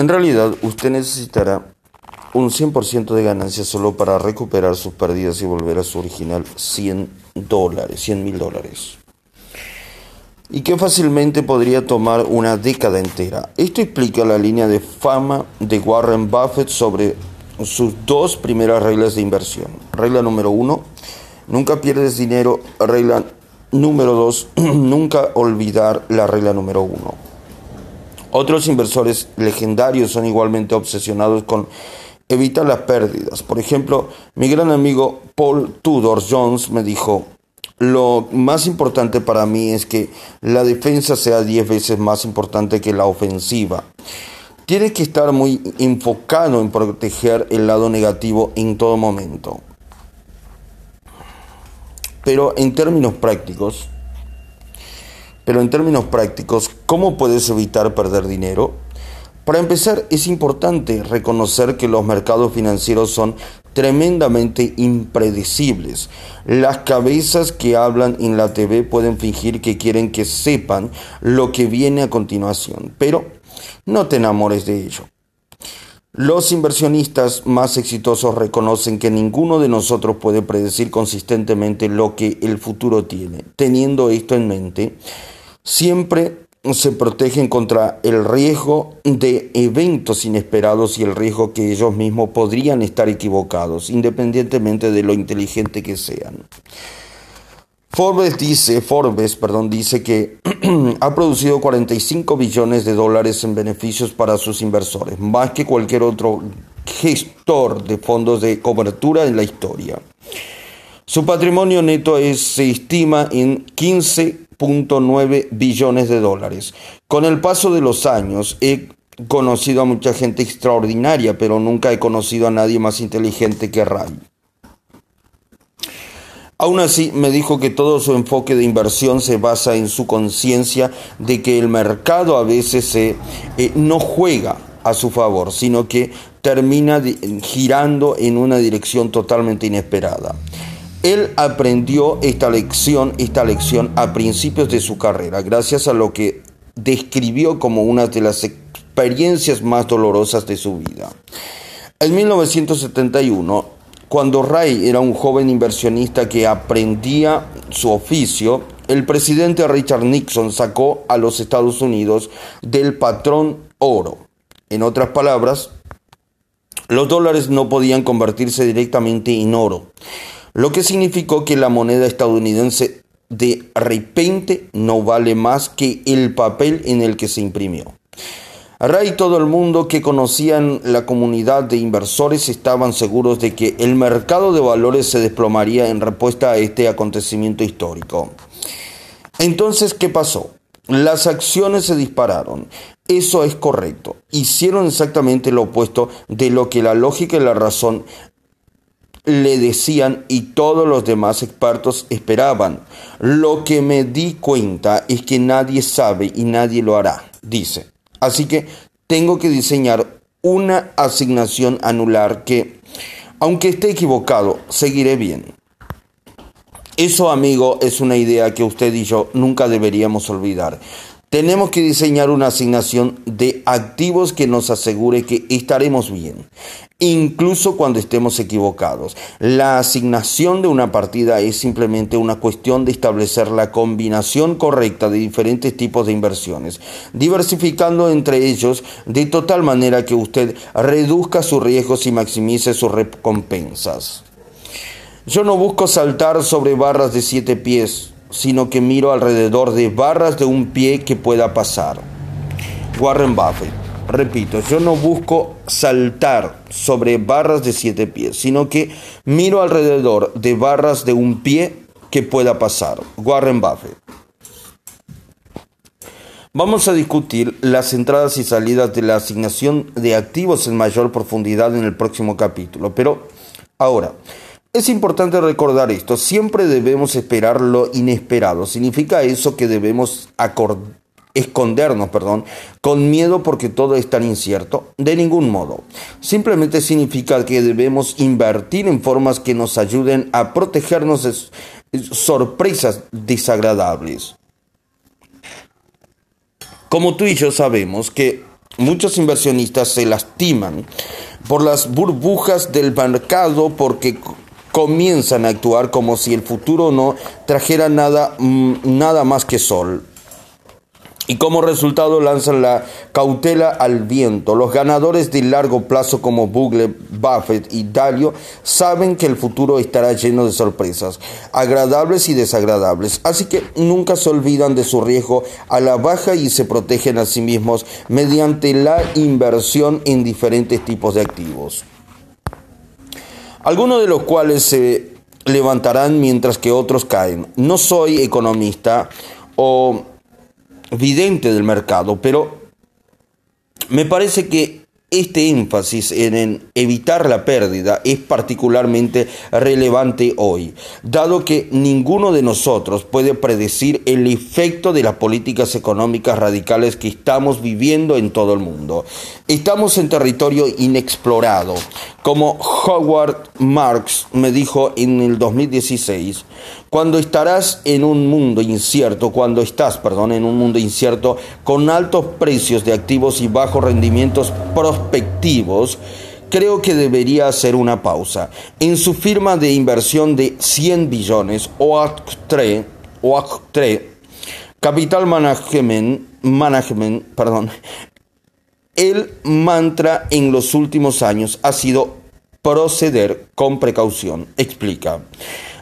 En realidad, usted necesitará un 100% de ganancia solo para recuperar sus pérdidas y volver a su original 100 dólares, 100 mil dólares. Y que fácilmente podría tomar una década entera. Esto explica la línea de fama de Warren Buffett sobre sus dos primeras reglas de inversión. Regla número uno, nunca pierdes dinero. Regla número dos, nunca olvidar la regla número uno. Otros inversores legendarios son igualmente obsesionados con evitar las pérdidas. Por ejemplo, mi gran amigo Paul Tudor Jones me dijo, lo más importante para mí es que la defensa sea 10 veces más importante que la ofensiva. Tienes que estar muy enfocado en proteger el lado negativo en todo momento. Pero en términos prácticos, pero en términos prácticos, ¿cómo puedes evitar perder dinero? Para empezar, es importante reconocer que los mercados financieros son tremendamente impredecibles. Las cabezas que hablan en la TV pueden fingir que quieren que sepan lo que viene a continuación, pero no te enamores de ello. Los inversionistas más exitosos reconocen que ninguno de nosotros puede predecir consistentemente lo que el futuro tiene. Teniendo esto en mente, siempre se protegen contra el riesgo de eventos inesperados y el riesgo que ellos mismos podrían estar equivocados, independientemente de lo inteligente que sean. Forbes dice, Forbes, perdón, dice que ha producido 45 billones de dólares en beneficios para sus inversores, más que cualquier otro gestor de fondos de cobertura en la historia. Su patrimonio neto se estima en 15.9 billones de dólares. Con el paso de los años he conocido a mucha gente extraordinaria, pero nunca he conocido a nadie más inteligente que Ray. Aún así, me dijo que todo su enfoque de inversión se basa en su conciencia de que el mercado a veces eh, no juega a su favor, sino que termina girando en una dirección totalmente inesperada. Él aprendió esta lección, esta lección a principios de su carrera, gracias a lo que describió como una de las experiencias más dolorosas de su vida. En 1971, cuando Ray era un joven inversionista que aprendía su oficio, el presidente Richard Nixon sacó a los Estados Unidos del patrón oro. En otras palabras, los dólares no podían convertirse directamente en oro, lo que significó que la moneda estadounidense de repente no vale más que el papel en el que se imprimió. Ray y todo el mundo que conocían la comunidad de inversores estaban seguros de que el mercado de valores se desplomaría en respuesta a este acontecimiento histórico. Entonces, ¿qué pasó? Las acciones se dispararon. Eso es correcto. Hicieron exactamente lo opuesto de lo que la lógica y la razón le decían y todos los demás expertos esperaban. Lo que me di cuenta es que nadie sabe y nadie lo hará, dice. Así que tengo que diseñar una asignación anular que, aunque esté equivocado, seguiré bien. Eso, amigo, es una idea que usted y yo nunca deberíamos olvidar. Tenemos que diseñar una asignación de activos que nos asegure que estaremos bien, incluso cuando estemos equivocados. La asignación de una partida es simplemente una cuestión de establecer la combinación correcta de diferentes tipos de inversiones, diversificando entre ellos de total manera que usted reduzca sus riesgos y maximice sus recompensas. Yo no busco saltar sobre barras de siete pies sino que miro alrededor de barras de un pie que pueda pasar. Warren Buffett. Repito, yo no busco saltar sobre barras de siete pies, sino que miro alrededor de barras de un pie que pueda pasar. Warren Buffett. Vamos a discutir las entradas y salidas de la asignación de activos en mayor profundidad en el próximo capítulo, pero ahora, es importante recordar esto, siempre debemos esperar lo inesperado. ¿Significa eso que debemos escondernos, perdón, con miedo porque todo es tan incierto? De ningún modo. Simplemente significa que debemos invertir en formas que nos ayuden a protegernos de sorpresas desagradables. Como tú y yo sabemos que Muchos inversionistas se lastiman por las burbujas del mercado porque comienzan a actuar como si el futuro no trajera nada, mm, nada más que sol y como resultado lanzan la cautela al viento. Los ganadores de largo plazo como Bugle, Buffett y Dalio saben que el futuro estará lleno de sorpresas, agradables y desagradables, así que nunca se olvidan de su riesgo a la baja y se protegen a sí mismos mediante la inversión en diferentes tipos de activos. Algunos de los cuales se levantarán mientras que otros caen. No soy economista o vidente del mercado, pero me parece que este énfasis en evitar la pérdida es particularmente relevante hoy, dado que ninguno de nosotros puede predecir el efecto de las políticas económicas radicales que estamos viviendo en todo el mundo. Estamos en territorio inexplorado, como Howard Marks me dijo en el 2016. Cuando estarás en un mundo incierto, cuando estás, perdón, en un mundo incierto con altos precios de activos y bajos rendimientos prospectivos, creo que debería hacer una pausa. En su firma de inversión de 100 billones, OAC3, OAC3 Capital Management, Management, perdón, el mantra en los últimos años ha sido proceder con precaución. Explica.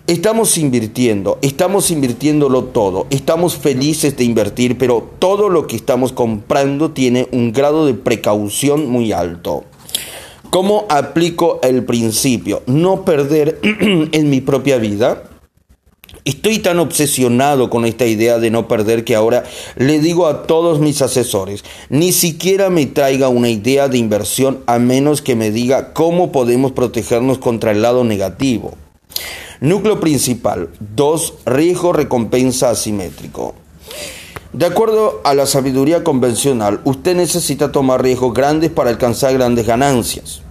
Estamos invirtiendo, estamos invirtiéndolo todo, estamos felices de invertir, pero todo lo que estamos comprando tiene un grado de precaución muy alto. ¿Cómo aplico el principio? No perder en mi propia vida. Estoy tan obsesionado con esta idea de no perder que ahora le digo a todos mis asesores, ni siquiera me traiga una idea de inversión a menos que me diga cómo podemos protegernos contra el lado negativo. Núcleo principal. 2. Riesgo recompensa asimétrico. De acuerdo a la sabiduría convencional, usted necesita tomar riesgos grandes para alcanzar grandes ganancias.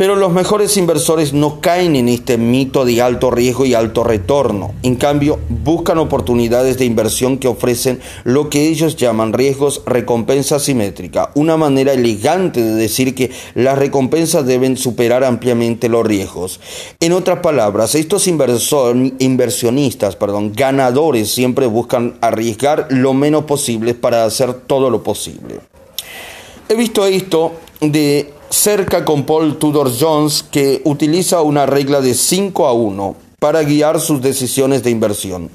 Pero los mejores inversores no caen en este mito de alto riesgo y alto retorno. En cambio, buscan oportunidades de inversión que ofrecen lo que ellos llaman riesgos recompensa simétrica, una manera elegante de decir que las recompensas deben superar ampliamente los riesgos. En otras palabras, estos inversionistas, perdón, ganadores siempre buscan arriesgar lo menos posible para hacer todo lo posible. He visto esto de cerca con Paul Tudor Jones que utiliza una regla de 5 a 1 para guiar sus decisiones de inversión.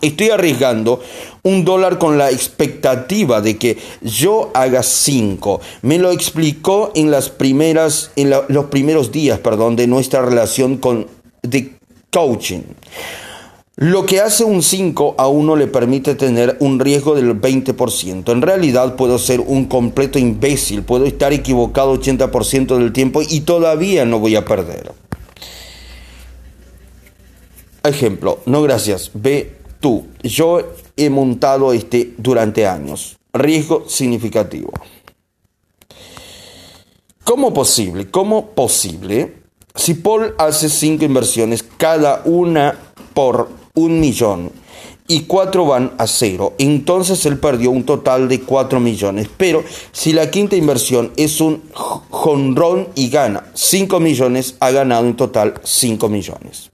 Estoy arriesgando un dólar con la expectativa de que yo haga 5. Me lo explicó en las primeras, en los primeros días, perdón, de nuestra relación con de coaching. Lo que hace un 5 a 1 le permite tener un riesgo del 20%. En realidad puedo ser un completo imbécil, puedo estar equivocado 80% del tiempo y todavía no voy a perder. Ejemplo, no gracias, ve tú. Yo he montado este durante años. Riesgo significativo. ¿Cómo posible? ¿Cómo posible? Si Paul hace cinco inversiones, cada una por un millón y cuatro van a cero. Entonces él perdió un total de cuatro millones. Pero si la quinta inversión es un jonrón y gana cinco millones, ha ganado en total cinco millones.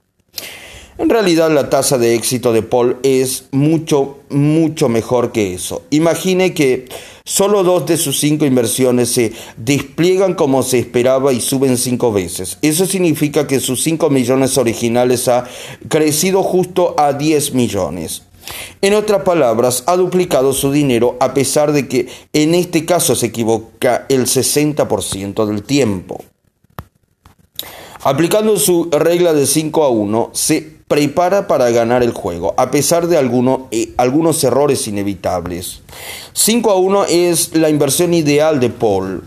En realidad la tasa de éxito de Paul es mucho, mucho mejor que eso. Imagine que solo dos de sus cinco inversiones se despliegan como se esperaba y suben cinco veces. Eso significa que sus cinco millones originales ha crecido justo a 10 millones. En otras palabras, ha duplicado su dinero a pesar de que en este caso se equivoca el 60% del tiempo. Aplicando su regla de 5 a 1, se prepara para ganar el juego, a pesar de eh, algunos errores inevitables. 5 a 1 es la inversión ideal de Paul.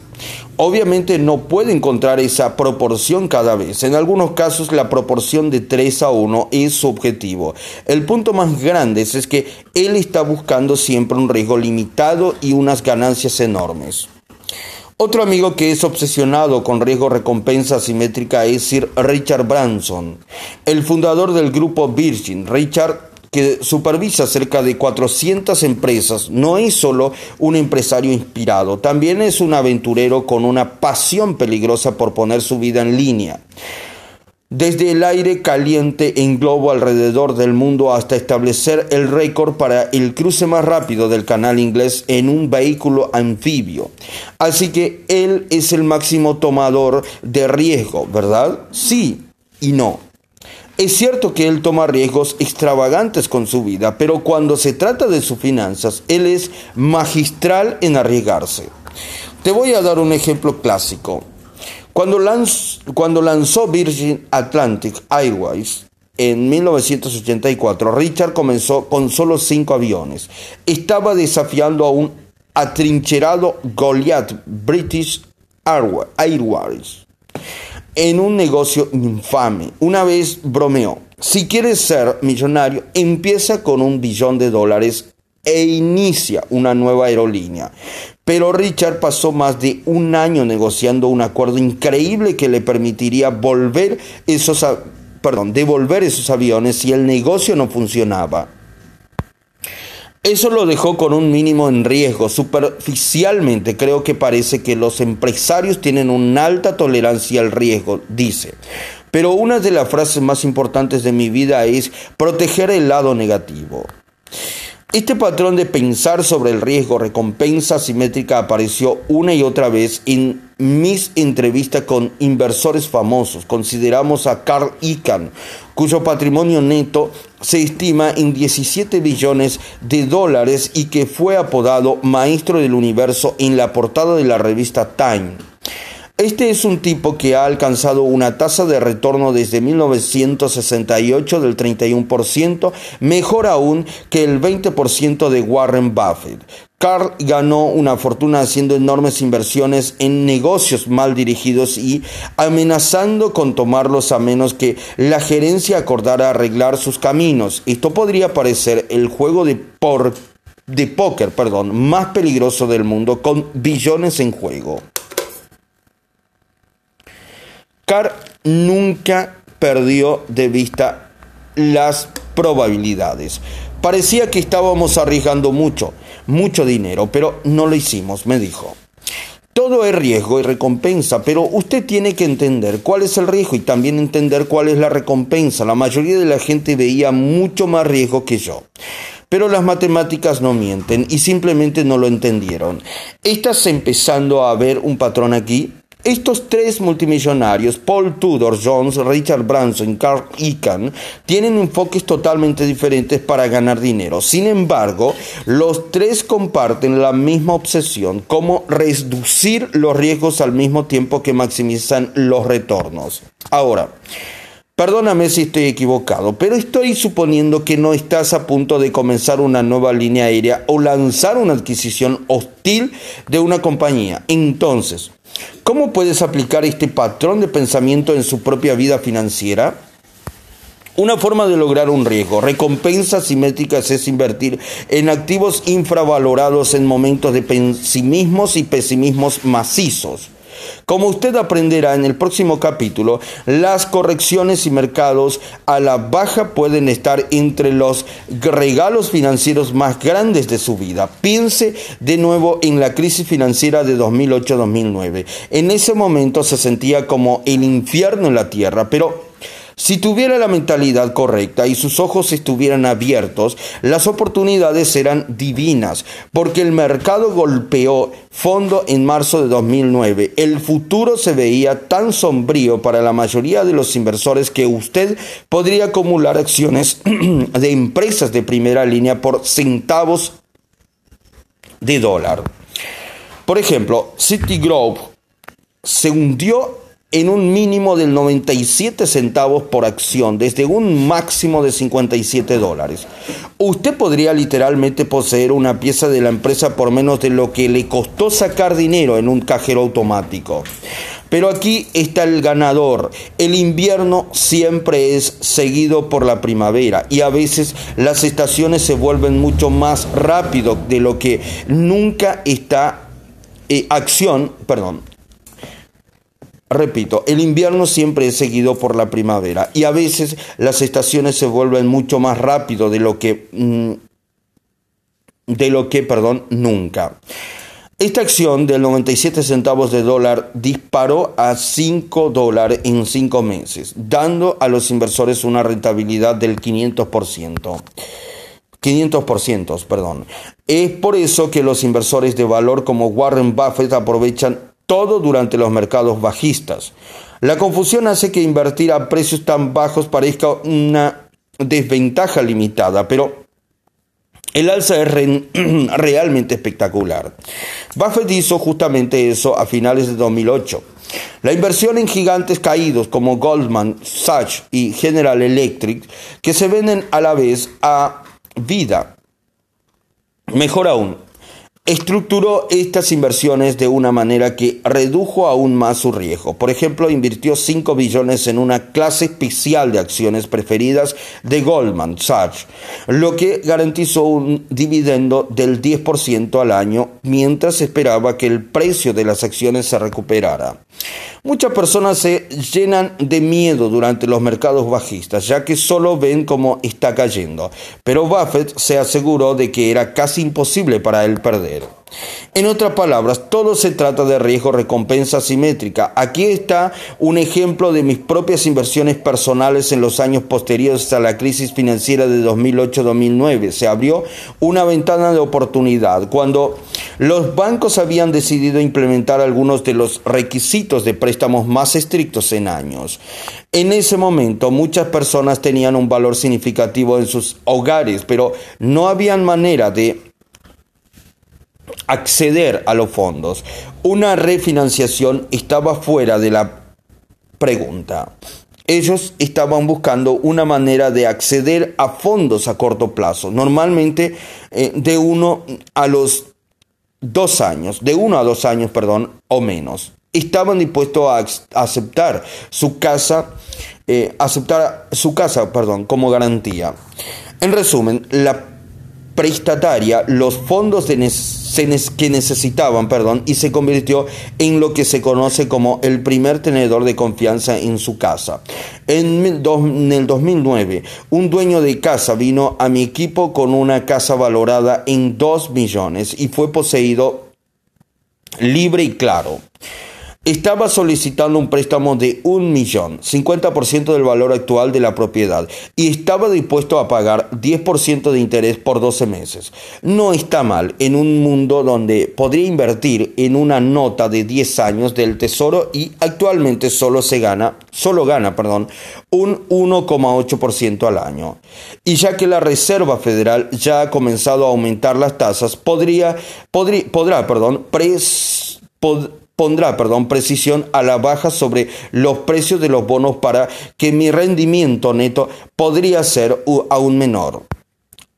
Obviamente no puede encontrar esa proporción cada vez. En algunos casos la proporción de 3 a 1 es su objetivo. El punto más grande es que él está buscando siempre un riesgo limitado y unas ganancias enormes. Otro amigo que es obsesionado con riesgo recompensa asimétrica es Sir Richard Branson, el fundador del grupo Virgin. Richard que supervisa cerca de 400 empresas, no es solo un empresario inspirado, también es un aventurero con una pasión peligrosa por poner su vida en línea. Desde el aire caliente en globo alrededor del mundo hasta establecer el récord para el cruce más rápido del canal inglés en un vehículo anfibio. Así que él es el máximo tomador de riesgo, ¿verdad? Sí y no. Es cierto que él toma riesgos extravagantes con su vida, pero cuando se trata de sus finanzas, él es magistral en arriesgarse. Te voy a dar un ejemplo clásico. Cuando, lanzó Virgin Atlantic Airways en 1984, Richard comenzó con solo cinco aviones. Estaba desafiando a un atrincherado Goliath British Airways en un negocio infame. Una vez bromeó, si quieres ser millonario, empieza con un billón de dólares e inicia una nueva aerolínea. Pero Richard pasó más de un año negociando un acuerdo increíble que le permitiría volver esos, perdón, devolver esos aviones si el negocio no funcionaba. Eso lo dejó con un mínimo en riesgo. Superficialmente creo que parece que los empresarios tienen una alta tolerancia al riesgo, dice. Pero una de las frases más importantes de mi vida es proteger el lado negativo. Este patrón de pensar sobre el riesgo recompensa simétrica apareció una y otra vez en mis entrevistas con inversores famosos. Consideramos a Carl Icahn, cuyo patrimonio neto se estima en 17 billones de dólares y que fue apodado Maestro del Universo en la portada de la revista Time. Este es un tipo que ha alcanzado una tasa de retorno desde 1968 del 31%, mejor aún que el 20% de Warren Buffett. Carl ganó una fortuna haciendo enormes inversiones en negocios mal dirigidos y amenazando con tomarlos a menos que la gerencia acordara arreglar sus caminos. Esto podría parecer el juego de, póker perdón, más peligroso del mundo con billones en juego. Nunca perdió de vista las probabilidades. Parecía que estábamos arriesgando mucho, mucho dinero, pero no lo hicimos, me dijo. Todo es riesgo y recompensa, pero usted tiene que entender cuál es el riesgo y también entender cuál es la recompensa. La mayoría de la gente veía mucho más riesgo que yo. Pero las matemáticas no mienten y simplemente no lo entendieron. ¿Estás empezando a ver un patrón aquí? Estos tres multimillonarios, Paul Tudor Jones, Richard Branson y Carl Icahn, tienen enfoques totalmente diferentes para ganar dinero. Sin embargo, los tres comparten la misma obsesión, como reducir los riesgos al mismo tiempo que maximizan los retornos. Ahora, Perdóname si estoy equivocado, pero estoy suponiendo que no estás a punto de comenzar una nueva línea aérea o lanzar una adquisición hostil de una compañía. Entonces, ¿Cómo puedes aplicar este patrón de pensamiento en su propia vida financiera? Una forma de lograr un riesgo, recompensas simétricas es invertir en activos infravalorados en momentos de pesimismos y pesimismos macizos. Como usted aprenderá en el próximo capítulo, las correcciones y mercados a la baja pueden estar entre los regalos financieros más grandes de su vida. Piense de nuevo en la crisis financiera de 2008-2009. En ese momento se sentía como el infierno en la tierra, pero si tuviera la mentalidad correcta y sus ojos estuvieran abiertos, las oportunidades serán divinas, porque el mercado golpeó fondo en marzo de 2009. El futuro se veía tan sombrío para la mayoría de los inversores que usted podría acumular acciones de empresas de primera línea por centavos de dólar. Por ejemplo, Citigroup se hundió en un mínimo del 97 centavos por acción, desde un máximo de 57 dólares. Usted podría literalmente poseer una pieza de la empresa por menos de lo que le costó sacar dinero en un cajero automático. Pero aquí está el ganador. El invierno siempre es seguido por la primavera y a veces las estaciones se vuelven mucho más rápido de lo que nunca está eh, acción, perdón, Repito, el invierno siempre es seguido por la primavera y a veces las estaciones se vuelven mucho más rápido de lo que mm, de lo que, perdón, nunca. Esta acción del 97 centavos de dólar disparó a 5 dólares en 5 meses, dando a los inversores una rentabilidad del 500%. 500%, perdón. Es por eso que los inversores de valor como Warren Buffett aprovechan todo durante los mercados bajistas. La confusión hace que invertir a precios tan bajos parezca una desventaja limitada, pero el alza es realmente espectacular. Buffett hizo justamente eso a finales de 2008. La inversión en gigantes caídos como Goldman, Sachs y General Electric, que se venden a la vez a vida. Mejor aún, estructuró estas inversiones de una manera que redujo aún más su riesgo. Por ejemplo, invirtió 5 billones en una clase especial de acciones preferidas de Goldman Sachs, lo que garantizó un dividendo del 10% al año mientras esperaba que el precio de las acciones se recuperara. Muchas personas se llenan de miedo durante los mercados bajistas, ya que solo ven cómo está cayendo, pero Buffett se aseguró de que era casi imposible para él perder. En otras palabras, todo se trata de riesgo-recompensa simétrica. Aquí está un ejemplo de mis propias inversiones personales en los años posteriores a la crisis financiera de 2008-2009. Se abrió una ventana de oportunidad cuando los bancos habían decidido implementar algunos de los requisitos de préstamos más estrictos en años. En ese momento muchas personas tenían un valor significativo en sus hogares, pero no había manera de acceder a los fondos. Una refinanciación estaba fuera de la pregunta. Ellos estaban buscando una manera de acceder a fondos a corto plazo, normalmente eh, de uno a los dos años, de uno a dos años, perdón, o menos. Estaban dispuestos a aceptar su casa, eh, aceptar su casa, perdón, como garantía. En resumen, la prestataria los fondos de que necesitaban perdón, y se convirtió en lo que se conoce como el primer tenedor de confianza en su casa. En, el 2009, un dueño de casa vino a mi equipo con una casa valorada en 2 millones y fue poseído libre y claro. Estaba solicitando un préstamo de un millón, 50% del valor actual de la propiedad, y estaba dispuesto a pagar 10% de interés por 12 meses. No está mal en un mundo donde podría invertir en una nota de 10 años del tesoro y actualmente solo se gana, solo gana, perdón, un 1,8% al año. Y ya que la Reserva Federal ya ha comenzado a aumentar las tasas, podría, podrá, perdón, pres, pondrá perdón, precisión a la baja sobre los precios de los bonos para que mi rendimiento neto podría ser aún menor.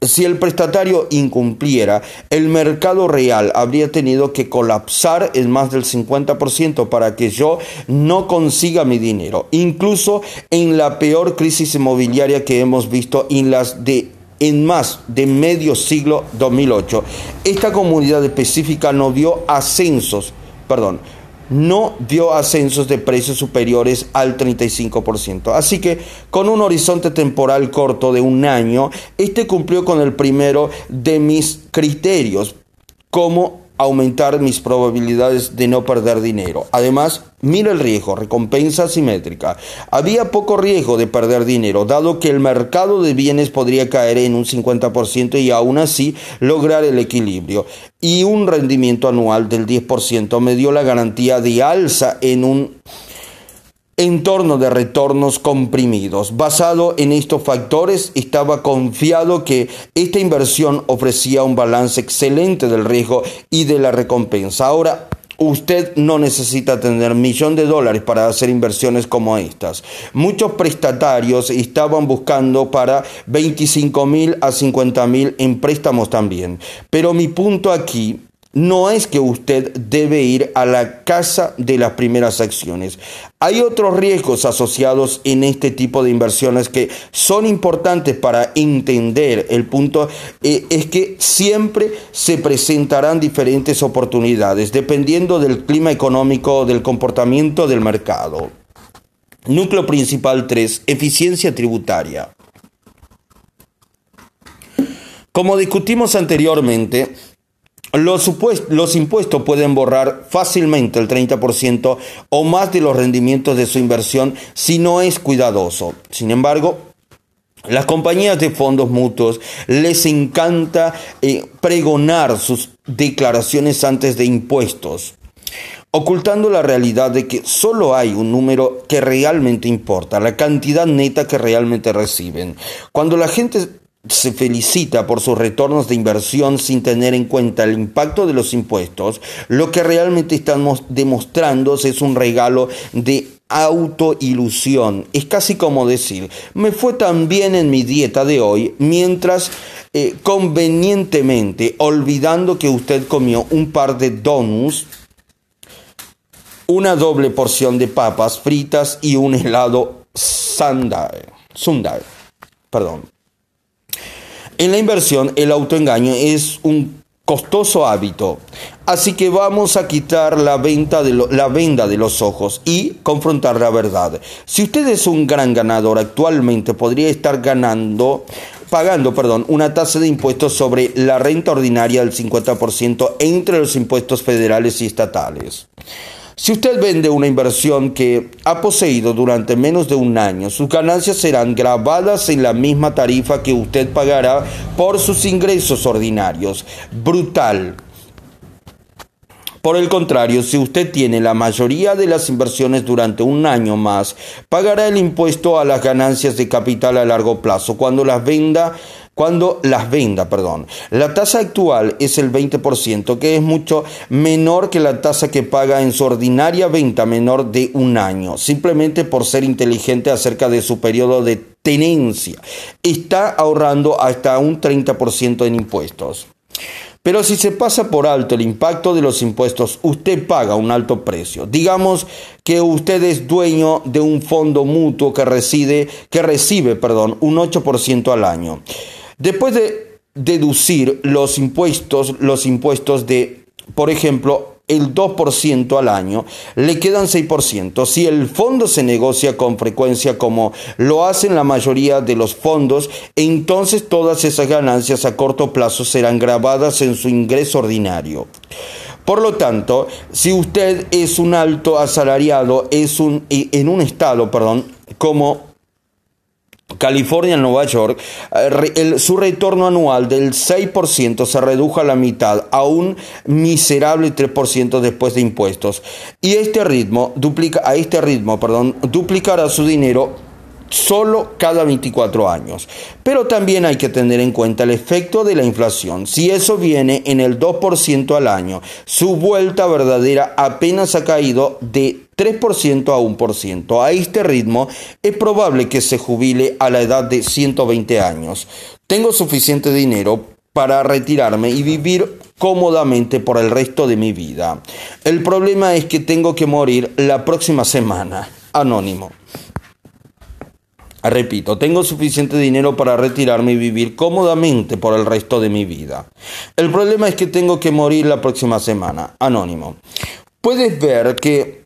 Si el prestatario incumpliera, el mercado real habría tenido que colapsar en más del 50% para que yo no consiga mi dinero. Incluso en la peor crisis inmobiliaria que hemos visto en las de en más de medio siglo 2008. Esta comunidad específica no vio ascensos perdón, no dio ascensos de precios superiores al 35%. Así que con un horizonte temporal corto de un año, este cumplió con el primero de mis criterios como aumentar mis probabilidades de no perder dinero. Además, mira el riesgo, recompensa simétrica. Había poco riesgo de perder dinero, dado que el mercado de bienes podría caer en un 50% y aún así lograr el equilibrio. Y un rendimiento anual del 10% me dio la garantía de alza en un entorno de retornos comprimidos. Basado en estos factores, estaba confiado que esta inversión ofrecía un balance excelente del riesgo y de la recompensa. Ahora, Usted no necesita tener millón de dólares para hacer inversiones como estas. Muchos prestatarios estaban buscando para 25 mil a 50 mil en préstamos también. Pero mi punto aquí no es que usted debe ir a la casa de las primeras acciones. Hay otros riesgos asociados en este tipo de inversiones que son importantes para entender el punto. Eh, es que siempre se presentarán diferentes oportunidades dependiendo del clima económico del comportamiento del mercado. Núcleo principal 3. Eficiencia tributaria. Como discutimos anteriormente, los, impuestos pueden borrar fácilmente el 30% o más de los rendimientos de su inversión si no es cuidadoso. Sin embargo, las compañías de fondos mutuos les encanta eh, pregonar sus declaraciones antes de impuestos, ocultando la realidad de que solo hay un número que realmente importa, la cantidad neta que realmente reciben. Cuando la gente se felicita por sus retornos de inversión sin tener en cuenta el impacto de los impuestos, lo que realmente estamos demostrando es un regalo de autoilusión. Es casi como decir, me fue tan bien en mi dieta de hoy, mientras eh, convenientemente, olvidando que usted comió un par de donuts, una doble porción de papas fritas y un helado sundae. sundae perdón. En la inversión, el autoengaño es un costoso hábito. Así que vamos a quitar la, venda de los ojos y confrontar la verdad. Si usted es un gran ganador actualmente, podría estar ganando pagando, perdón, una tasa de impuestos sobre la renta ordinaria del 50% entre los impuestos federales y estatales. Si usted vende una inversión que ha poseído durante menos de un año, sus ganancias serán grabadas en la misma tarifa que usted pagará por sus ingresos ordinarios. Brutal. Por el contrario, si usted tiene la mayoría de las inversiones durante un año más, pagará el impuesto a las ganancias de capital a largo plazo cuando las venda cuando las venda, perdón. La tasa actual es el 20%, que es mucho menor que la tasa que paga en su ordinaria venta menor de un año, simplemente por ser inteligente acerca de su periodo de tenencia. Está ahorrando hasta un 30% en impuestos. Pero si se pasa por alto el impacto de los impuestos, usted paga un alto precio. Digamos que usted es dueño de un fondo mutuo que, reside, que recibe perdón, un 8% al año. Después de deducir los impuestos, los impuestos de, por ejemplo, el 2% al año, le quedan 6%. Si el fondo se negocia con frecuencia como lo hacen la mayoría de los fondos, entonces todas esas ganancias a corto plazo serán grabadas en su ingreso ordinario. Por lo tanto, si usted es un alto asalariado es un, en un estado perdón, como California, Nueva York, eh, su retorno anual del 6% se redujo a la mitad, a un miserable 3% después de impuestos. Y este ritmo, duplica, a este ritmo, perdón, duplicará su dinero solo cada 24 años. Pero también hay que tener en cuenta el efecto de la inflación. Si eso viene en el 2% al año, su vuelta verdadera apenas ha caído de 3% a 1%. A este ritmo es probable que se jubile a la edad de 120 años. Tengo suficiente dinero para retirarme y vivir cómodamente por el resto de mi vida. El problema es que tengo que morir la próxima semana. Anónimo. Repito, tengo suficiente dinero para retirarme y vivir cómodamente por el resto de mi vida. El problema es que tengo que morir la próxima semana. Anónimo. Puedes ver que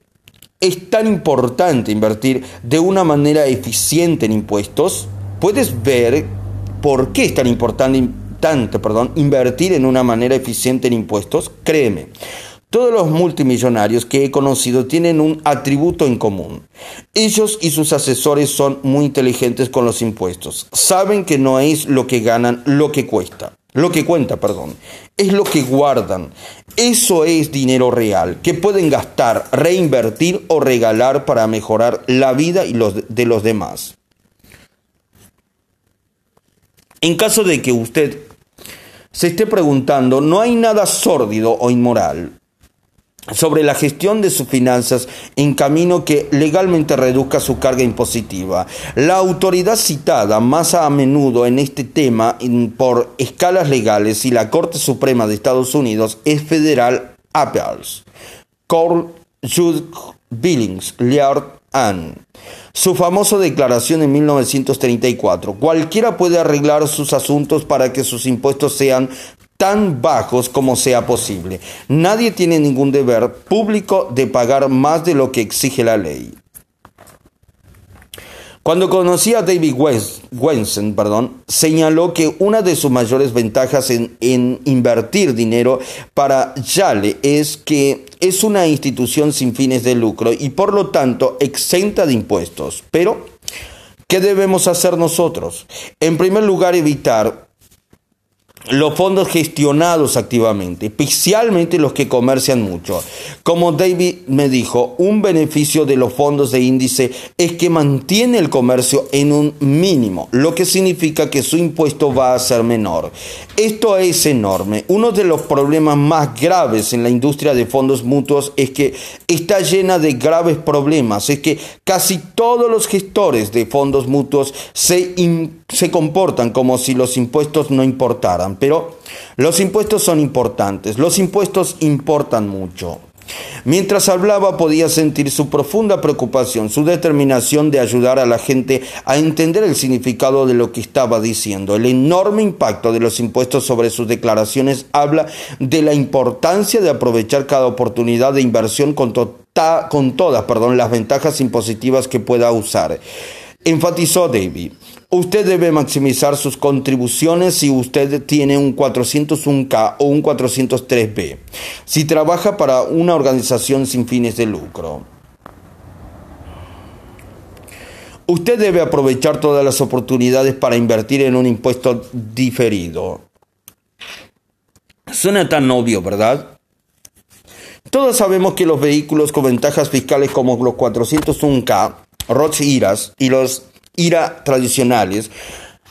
es tan importante invertir de una manera eficiente en impuestos. Puedes ver por qué es tan importante perdón, invertir en una manera eficiente en impuestos. Créeme. Todos los multimillonarios que he conocido tienen un atributo en común. Ellos y sus asesores son muy inteligentes con los impuestos. Saben que no es lo que ganan lo que cuesta. Lo que cuenta, perdón. Es lo que guardan. Eso es dinero real que pueden gastar, reinvertir o regalar para mejorar la vida y los de los demás. En caso de que usted se esté preguntando, no hay nada sórdido o inmoral sobre la gestión de sus finanzas en camino que legalmente reduzca su carga impositiva. La autoridad citada más a menudo en este tema por escalas legales y la Corte Suprema de Estados Unidos es Federal Appeals. Court Jude Billings, Liard Ann. Su famosa declaración en 1934. Cualquiera puede arreglar sus asuntos para que sus impuestos sean tan bajos como sea posible. Nadie tiene ningún deber público de pagar más de lo que exige la ley. Cuando conocí a David Wensen, perdón, señaló que una de sus mayores ventajas en, en, invertir dinero para Yale es que es una institución sin fines de lucro y por lo tanto exenta de impuestos. Pero, ¿qué debemos hacer nosotros? En primer lugar, evitar los fondos gestionados activamente, especialmente los que comercian mucho. Como David me dijo, un beneficio de los fondos de índice es que mantiene el comercio en un mínimo, lo que significa que su impuesto va a ser menor. Esto es enorme. Uno de los problemas más graves en la industria de fondos mutuos es que está llena de graves problemas. Es que casi todos los gestores de fondos mutuos se, se comportan como si los impuestos no importaran pero los impuestos son importantes, los impuestos importan mucho. Mientras hablaba podía sentir su profunda preocupación, su determinación de ayudar a la gente a entender el significado de lo que estaba diciendo. El enorme impacto de los impuestos sobre sus declaraciones habla de la importancia de aprovechar cada oportunidad de inversión con, con todas perdón, las ventajas impositivas que pueda usar. Enfatizó David. Usted debe maximizar sus contribuciones si usted tiene un 401k o un 403b, si trabaja para una organización sin fines de lucro. Usted debe aprovechar todas las oportunidades para invertir en un impuesto diferido. Suena tan obvio, ¿verdad? Todos sabemos que los vehículos con ventajas fiscales como los 401k, ROTS IRAS y los IRA tradicionales,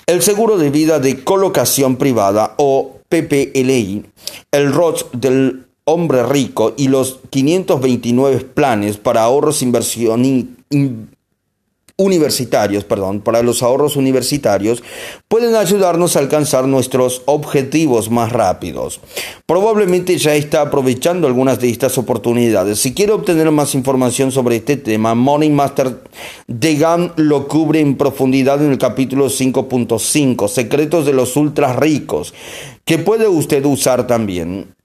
el seguro de vida de colocación privada o PPLI, el ROT del hombre rico y los 529 planes para ahorros inversión universitarios, perdón, para los ahorros universitarios, pueden ayudarnos a alcanzar nuestros objetivos más rápidos. Probablemente ya está aprovechando algunas de estas oportunidades. Si quiere obtener más información sobre este tema, Money Master Degan lo cubre en profundidad en el capítulo 5.5, Secretos de los Ultra Ricos, que puede usted usar también.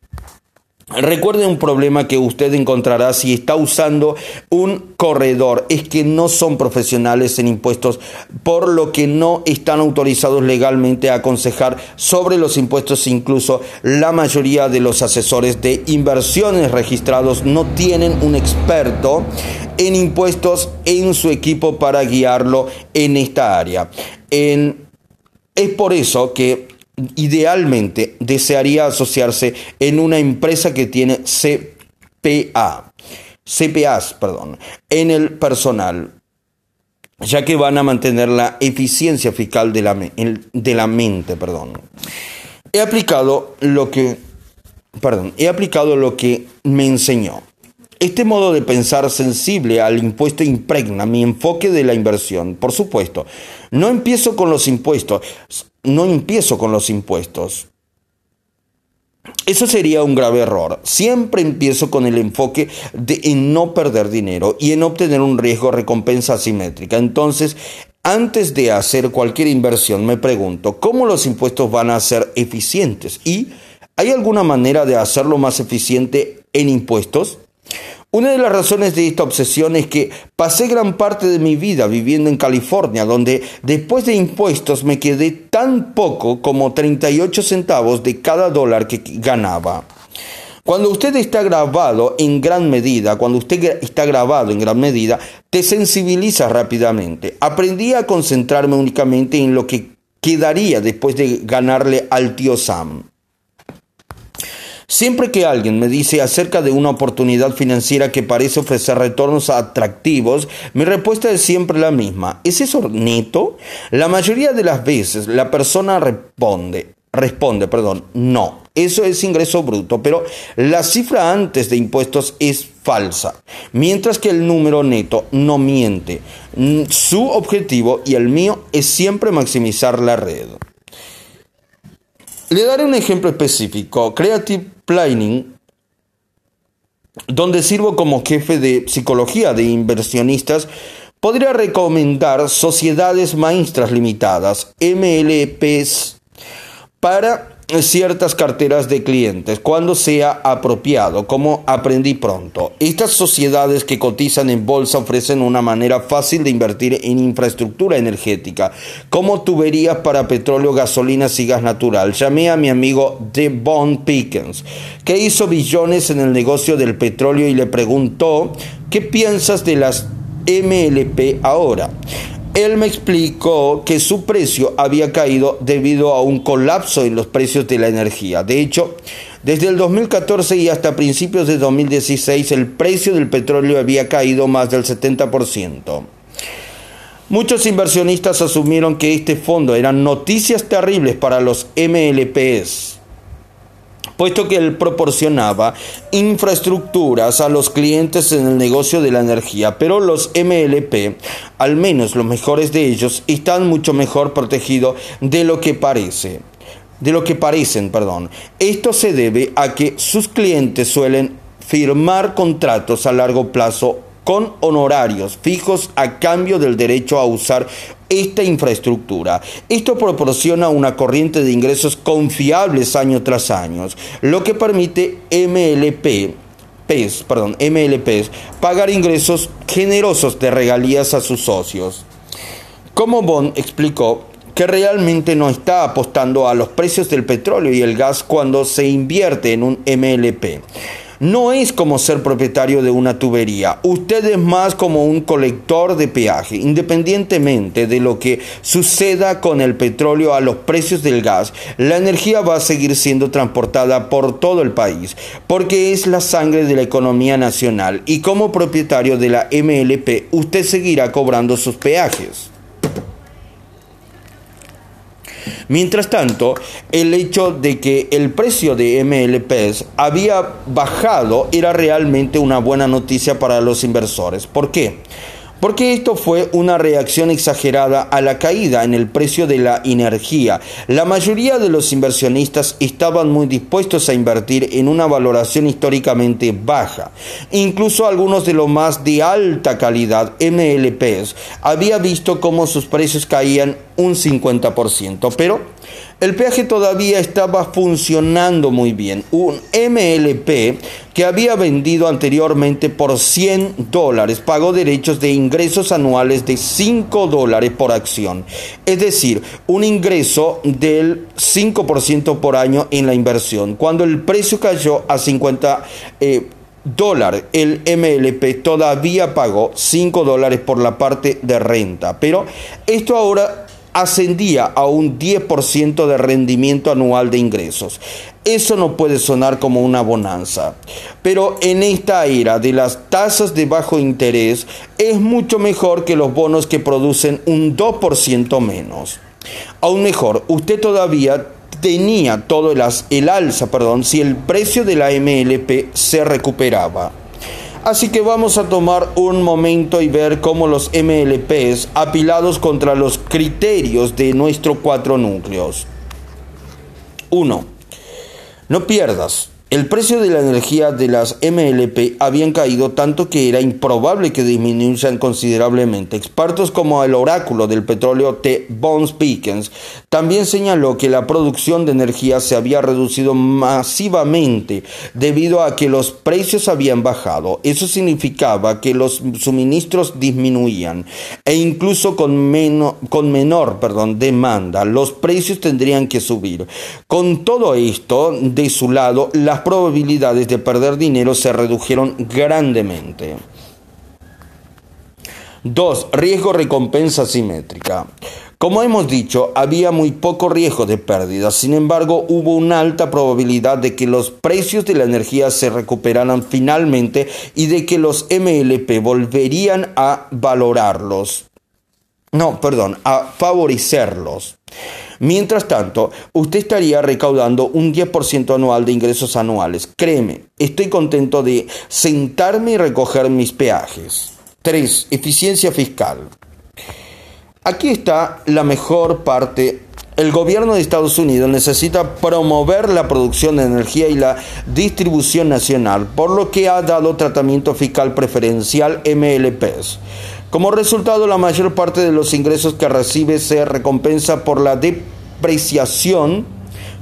Recuerde un problema que usted encontrará si está usando un corredor, es que no son profesionales en impuestos, por lo que no están autorizados legalmente a aconsejar sobre los impuestos. Incluso la mayoría de los asesores de inversiones registrados no tienen un experto en impuestos en su equipo para guiarlo en esta área. es por eso que idealmente desearía asociarse en una empresa que tiene CPA, CPAs, perdón, en el personal, ya que van a mantener la eficiencia fiscal de la, de la mente, perdón. He aplicado lo que, perdón, he aplicado lo que me enseñó. Este modo de pensar sensible al impuesto impregna mi enfoque de la inversión. Por supuesto, no empiezo con los impuestos, no empiezo con los impuestos. Eso sería un grave error. Siempre empiezo con el enfoque de no perder dinero y en obtener un riesgo recompensa asimétrica. Entonces, antes de hacer cualquier inversión, me pregunto, ¿cómo los impuestos van a ser eficientes? ¿Y hay alguna manera de hacerlo más eficiente en impuestos? Una de las razones de esta obsesión es que pasé gran parte de mi vida viviendo en California, donde después de impuestos me quedé tan poco como 38 centavos de cada dólar que ganaba. Cuando usted está grabado en gran medida, cuando usted está grabado en gran medida, te sensibiliza rápidamente. Aprendí a concentrarme únicamente en lo que quedaría después de ganarle al tío Sam. Siempre que alguien me dice acerca de una oportunidad financiera que parece ofrecer retornos atractivos, mi respuesta es siempre la misma. ¿Es eso neto? La mayoría de las veces la persona responde, responde, perdón, no. Eso es ingreso bruto, pero la cifra antes de impuestos es falsa, mientras que el número neto no miente. Mm, su objetivo y el mío es siempre maximizar la red. Le daré un ejemplo específico. Creative Planning, donde sirvo como jefe de psicología de inversionistas, podría recomendar sociedades maestras limitadas, MLPs, para ciertas carteras de clientes cuando sea apropiado, como aprendí pronto. Estas sociedades que cotizan en bolsa ofrecen una manera fácil de invertir en infraestructura energética, como tuberías para petróleo, gasolinas y gas natural. Llamé a mi amigo Devon Pickens, que hizo billones en el negocio del petróleo y le preguntó, ¿qué piensas de las MLP ahora? Él me explicó que su precio había caído debido a un colapso en los precios de la energía. De hecho, desde el 2014 y hasta principios de 2016 el precio del petróleo había caído más del 70%. Muchos inversionistas asumieron que este fondo eran noticias terribles para los MLPs puesto que él proporcionaba infraestructuras a los clientes en el negocio de la energía, pero los MLP, al menos los mejores de ellos, están mucho mejor protegidos de lo que parece. De lo que parecen, perdón. Esto se debe a que sus clientes suelen firmar contratos a largo plazo con honorarios fijos a cambio del derecho a usar esta infraestructura. Esto proporciona una corriente de ingresos confiables año tras año, lo que permite MLP perdón, MLPs pagar ingresos generosos de regalías a sus socios. Como Bond explicó, que realmente no está apostando a los precios del petróleo y el gas cuando se invierte en un MLP no es como ser propietario de una tubería. Usted es más como un colector de peaje. Independientemente de lo que suceda con el petróleo a los precios del gas, la energía va a seguir siendo transportada por todo el país, porque es la sangre de la economía nacional y como propietario de la MLP usted seguirá cobrando sus peajes. Mientras tanto, el hecho de que el precio de MLPs había bajado era realmente una buena noticia para los inversores. ¿Por qué? Porque esto fue una reacción exagerada a la caída en el precio de la energía. La mayoría de los inversionistas estaban muy dispuestos a invertir en una valoración históricamente baja. Incluso algunos de los más de alta calidad, MLPs, había visto cómo sus precios caían un 50%, pero el peaje todavía estaba funcionando muy bien. Un MLP que había vendido anteriormente por 100 dólares pagó derechos de ingresos anuales de 5 dólares por acción. Es decir, un ingreso del 5% por año en la inversión. Cuando el precio cayó a 50 eh, dólares, el MLP todavía pagó 5 dólares por la parte de renta. Pero esto ahora ascendía a un 10% de rendimiento anual de ingresos. Eso no puede sonar como una bonanza, pero en esta era de las tasas de bajo interés es mucho mejor que los bonos que producen un 2% menos. Aún mejor, usted todavía tenía todo el, el alza, perdón, si el precio de la MLP se recuperaba. Así que vamos a tomar un momento y ver cómo los MLPs apilados contra los criterios de nuestros cuatro núcleos. 1. No pierdas el precio de la energía de las MLP habían caído tanto que era improbable que disminuyeran considerablemente. Expertos como el oráculo del petróleo T. Bones Pickens también señaló que la producción de energía se había reducido masivamente debido a que los precios habían bajado. Eso significaba que los suministros disminuían e incluso con, menor demanda los precios tendrían que subir. Con todo esto, de su lado, las probabilidades de perder dinero se redujeron grandemente. 2. Riesgo recompensa simétrica. Como hemos dicho, había muy poco riesgo de pérdida, sin embargo hubo una alta probabilidad de que los precios de la energía se recuperaran finalmente y de que los MLP volverían a valorarlos. No, perdón, a favorecerlos. Mientras tanto, usted estaría recaudando un 10% anual de ingresos anuales. Créeme, estoy contento de sentarme y recoger mis peajes. 3. Eficiencia fiscal. Aquí está la mejor parte el gobierno de Estados Unidos necesita promover la producción de energía y la distribución nacional, por lo que ha dado tratamiento fiscal preferencial MLPs. Como resultado, la mayor parte de los ingresos que recibe se recompensa por la depreciación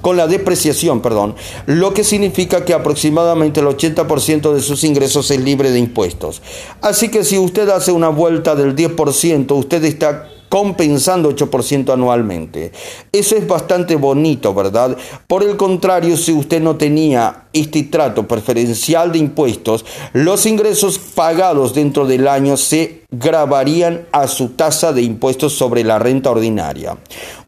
con la depreciación, perdón, lo que significa que aproximadamente el 80% de sus ingresos es libre de impuestos. Así que si usted hace una vuelta del 10%, usted está compensando 8% anualmente. Eso es bastante bonito, ¿verdad? Por el contrario, si usted no tenía este trato preferencial de impuestos, los ingresos pagados dentro del año se grabarían a su tasa de impuestos sobre la renta ordinaria.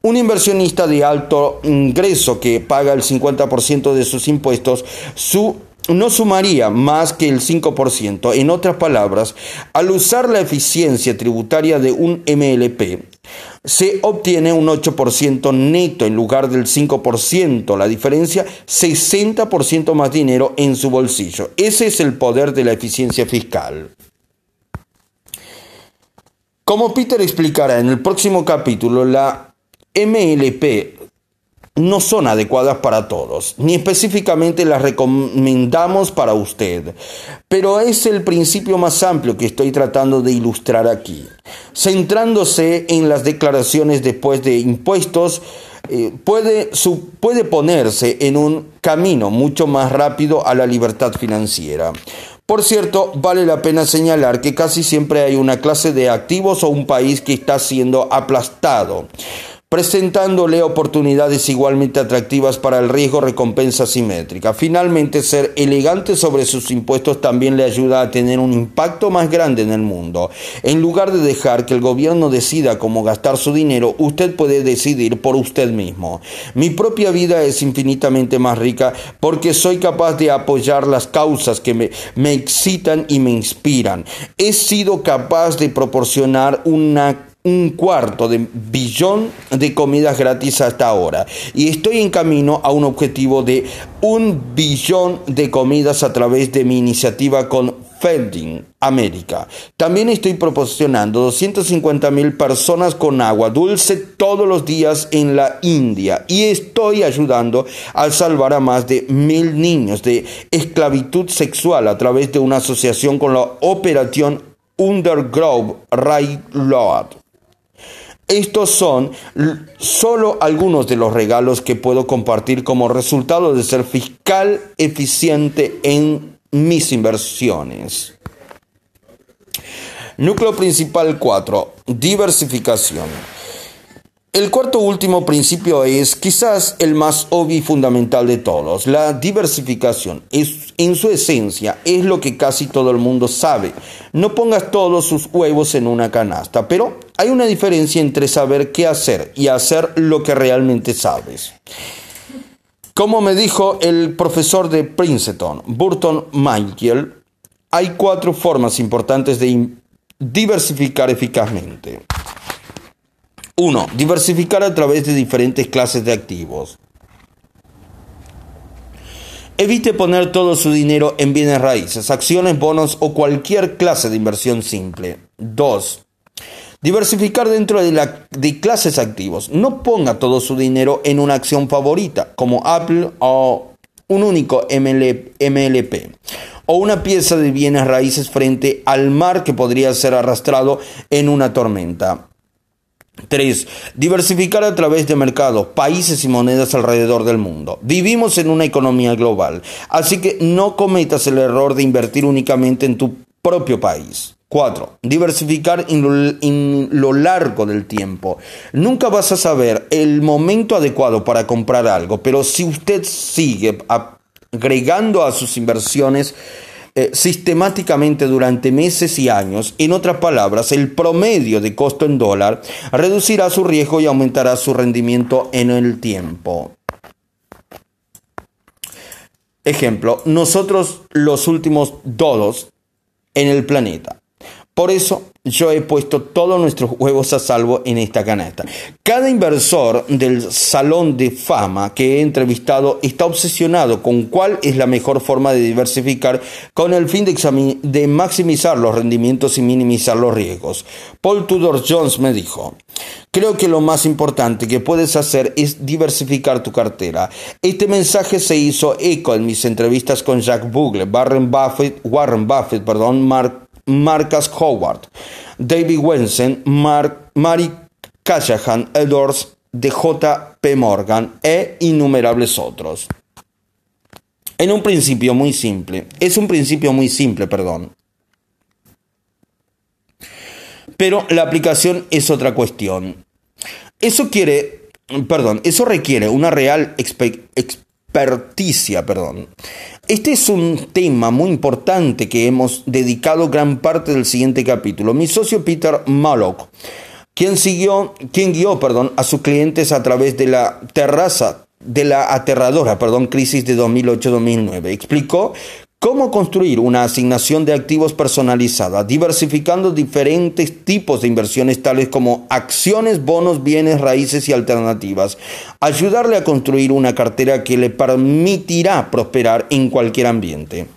Un inversionista de alto ingreso que paga el 50% de sus impuestos, su no sumaría más que el 5%. En otras palabras, al usar la eficiencia tributaria de un MLP, se obtiene un 8% neto en lugar del 5%. La diferencia, 60% más dinero en su bolsillo. Ese es el poder de la eficiencia fiscal. Como Peter explicará en el próximo capítulo, la MLP no son adecuadas para todos, ni específicamente las recomendamos para usted, pero es el principio más amplio que estoy tratando de ilustrar aquí. Centrándose en las declaraciones después de impuestos, eh, puede, puede ponerse en un camino mucho más rápido a la libertad financiera. Por cierto, vale la pena señalar que casi siempre hay una clase de activos o un país que está siendo aplastado presentándole oportunidades igualmente atractivas para el riesgo recompensa simétrica. Finalmente, ser elegante sobre sus impuestos también le ayuda a tener un impacto más grande en el mundo. En lugar de dejar que el gobierno decida cómo gastar su dinero, usted puede decidir por usted mismo. Mi propia vida es infinitamente más rica porque soy capaz de apoyar las causas que me, me excitan y me inspiran. He sido capaz de proporcionar una un cuarto de billón de comidas gratis hasta ahora y estoy en camino a un objetivo de un billón de comidas a través de mi iniciativa con Feeding América. También estoy proporcionando 250 mil personas con agua dulce todos los días en la India y estoy ayudando a salvar a más de mil niños de esclavitud sexual a través de una asociación con la operación Undergrove Railroad. Estos son solo algunos de los regalos que puedo compartir como resultado de ser fiscal eficiente en mis inversiones. Núcleo principal 4. Diversificación. El cuarto último principio es quizás el más obvio y fundamental de todos. La diversificación es, en su esencia es lo que casi todo el mundo sabe. No pongas todos sus huevos en una canasta, pero hay una diferencia entre saber qué hacer y hacer lo que realmente sabes. Como me dijo el profesor de Princeton, Burton Michael, hay cuatro formas importantes de diversificar eficazmente. 1. Diversificar a través de diferentes clases de activos. Evite poner todo su dinero en bienes raíces, acciones, bonos o cualquier clase de inversión simple. 2. Diversificar dentro de, la, clases activos. No ponga todo su dinero en una acción favorita, como Apple o un único MLP, o una pieza de bienes raíces frente al mar que podría ser arrastrado en una tormenta. 3. Diversificar a través de mercados, países y monedas alrededor del mundo. Vivimos en una economía global, así que no cometas el error de invertir únicamente en tu propio país. 4. Diversificar en lo, largo del tiempo. Nunca vas a saber el momento adecuado para comprar algo, pero si usted sigue agregando a sus inversiones, eh, sistemáticamente durante meses y años. En otras palabras, el promedio de costo en dólar reducirá su riesgo y aumentará su rendimiento en el tiempo. Ejemplo, nosotros los últimos dodos en el planeta. Por eso yo he puesto todos nuestros huevos a salvo en esta canasta. Cada inversor del salón de fama que he entrevistado está obsesionado con cuál es la mejor forma de diversificar con el fin de, de maximizar los rendimientos y minimizar los riesgos. Paul Tudor Jones me dijo, creo que lo más importante que puedes hacer es diversificar tu cartera. Este mensaje se hizo eco en mis entrevistas con Jack Bogle, Warren Buffett, Warren Buffett, perdón, Mark Marcus Howard, David Wensen, Mark, Mary Callahan, Edwards J.P. Morgan e innumerables otros. En un principio muy simple, es un principio muy simple, perdón. Pero la aplicación es otra cuestión. Eso quiere, perdón, eso requiere una real experticia, perdón. Este es un tema muy importante que hemos dedicado gran parte del siguiente capítulo. Mi socio Peter Mallock, quien siguió, quien guió, perdón, a sus clientes a través de la terraza de la aterradora, perdón, crisis de 2008-2009, explicó Cómo construir una asignación de activos personalizada, diversificando diferentes tipos de inversiones tales como acciones, bonos, bienes, raíces y alternativas. Ayudarle a construir una cartera que le permitirá prosperar en cualquier ambiente.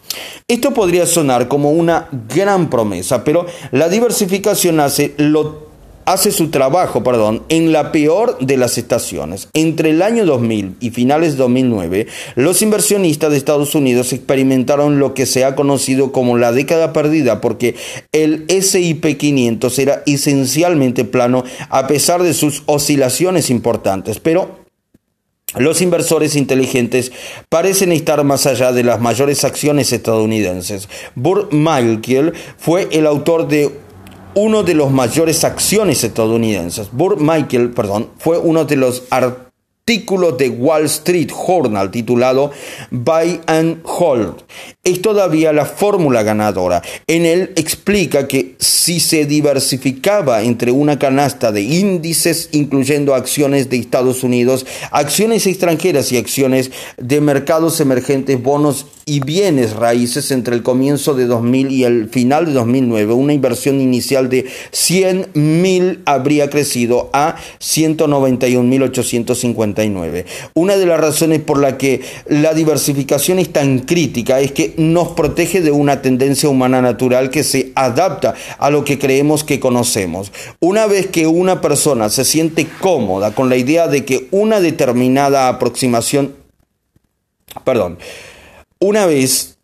Esto podría sonar como una gran promesa, pero la diversificación hace lo hace su trabajo, perdón, en la peor de las estaciones. Entre el año 2000 y finales de 2009, los inversionistas de Estados Unidos experimentaron lo que se ha conocido como la década perdida porque el SIP 500 era esencialmente plano a pesar de sus oscilaciones importantes, pero los inversores inteligentes parecen estar más allá de las mayores acciones estadounidenses. Burr Michael fue el autor de uno de los mayores acciones estadounidenses. Burr Michael, perdón, fue uno de los artículo de Wall Street Journal titulado Buy and Hold. Es todavía la fórmula ganadora. En él explica que si se diversificaba entre una canasta de índices, incluyendo acciones de Estados Unidos, acciones extranjeras y acciones de mercados emergentes, bonos y bienes raíces entre el comienzo de 2000 y el final de 2009, una inversión inicial de 100 mil habría crecido a 191.850 una de las razones por la que la diversificación es tan crítica es que nos protege de una tendencia humana natural que se adapta a lo que creemos que conocemos. Una vez que una persona se siente cómoda con la idea de que una determinada aproximación, perdón, una vez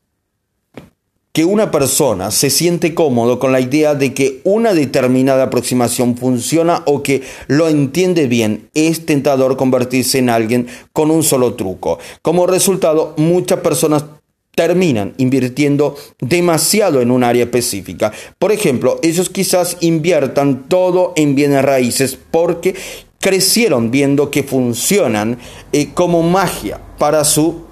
que una persona se siente cómodo con la idea de que una determinada aproximación funciona o que lo entiende bien, es tentador convertirse en alguien con un solo truco. Como resultado, muchas personas terminan invirtiendo demasiado en un área específica. Por ejemplo, ellos quizás inviertan todo en bienes raíces porque crecieron viendo que funcionan eh, como magia para su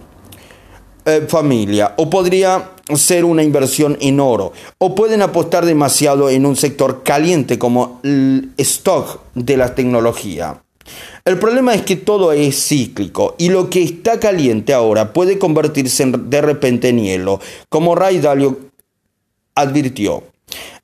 eh, familia. O podría ser una inversión en oro o pueden apostar demasiado en un sector caliente como el stock de la tecnología. El problema es que todo es cíclico y lo que está caliente ahora puede convertirse de repente en hielo, como Ray Dalio advirtió.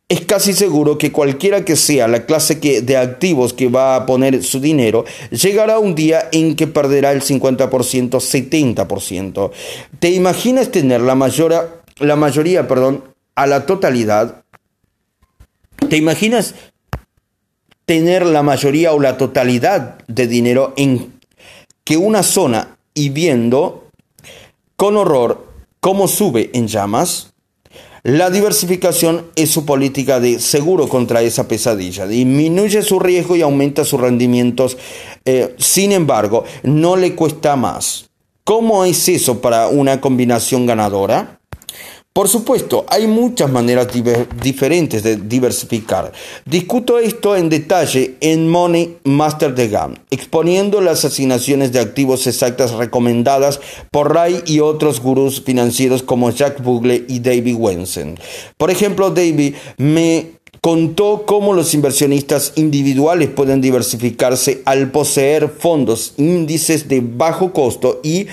Es casi seguro que cualquiera que sea la clase de activos que va a poner su dinero, llegará un día en que perderá el 50%, 70%. ¿Te imaginas tener la mayor la mayoría, perdón, a la totalidad, ¿te imaginas tener la mayoría o la totalidad de dinero en que una zona y viendo con horror cómo sube en llamas? La diversificación es su política de seguro contra esa pesadilla, disminuye su riesgo y aumenta sus rendimientos, eh, sin embargo, no le cuesta más. ¿Cómo es eso para una combinación ganadora? Por supuesto, hay muchas maneras diferentes de diversificar. Discuto esto en detalle en Money Master the Game, exponiendo las asignaciones de activos exactas recomendadas por Ray y otros gurús financieros como Jack Bugle y David Wensen. Por ejemplo, David me contó cómo los inversionistas individuales pueden diversificarse al poseer fondos índices de bajo costo y